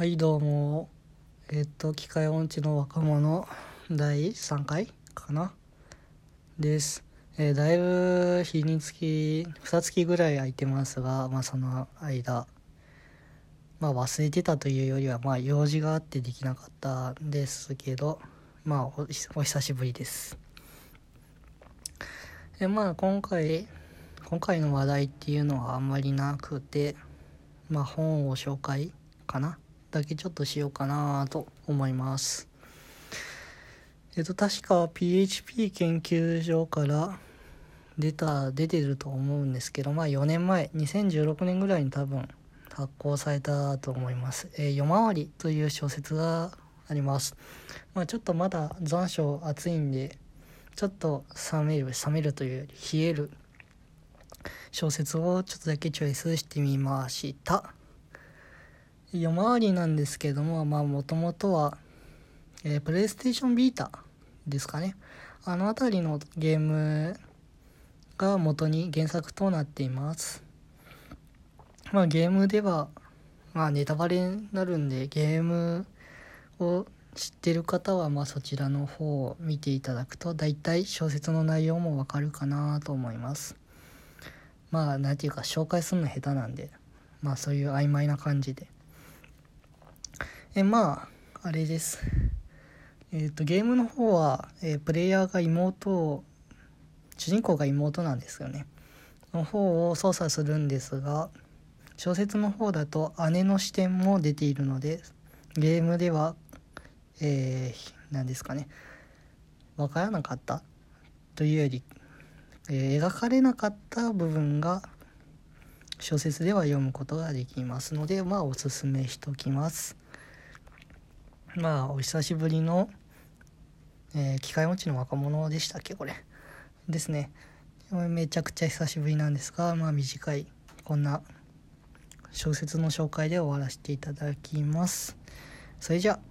はいどうも。えっ、と機械音痴の若者第3回かな？です、えーだいぶ日につき2月ぐらい空いてますがまあその間。まあ忘れてたというよりはまあ用事があってできなかったんですけどまあお久しぶりです。えまあ今回今回の話題っていうのはあんまりなくてまあ本を紹介かな？だけちょっとしようかなと思います。えっと確か PHP 研究所から出た出てると思うんですけどまあ4年前2016年ぐらいに多分発行されたと思います「えー夜回り」という小説があります。まあちょっとまだ残暑暑いんでちょっと冷める冷めるというより冷える小説をちょっとだけチョイスしてみました。夜回りなんですけどもまあもともとは、えープレイステーションビータですかね。あの辺りのゲームが元に原作となっています。まあゲームではまあネタバレになるんでゲームを知ってる方はまあそちらの方を見ていただくと大体小説の内容もわかるかなと思います。まあなんていうか紹介するの下手なんでまあそういう曖昧な感じで。えまああれです。えっ、とゲームの方は、えープレイヤーが妹を主人公が妹なんですよね。の方を操作するんですが小説の方だと姉の視点も出ているのでゲームではえー、何ですかね。分からなかった。というより、えー描かれなかった部分が小説では読むことができますのでまあおすすめしときます。まあお久しぶりの、えー機械持ちの若者でしたっけこれ。ですね。めちゃくちゃ久しぶりなんですがまあ短いこんな小説の紹介で終わらせていただきます。それじゃあ。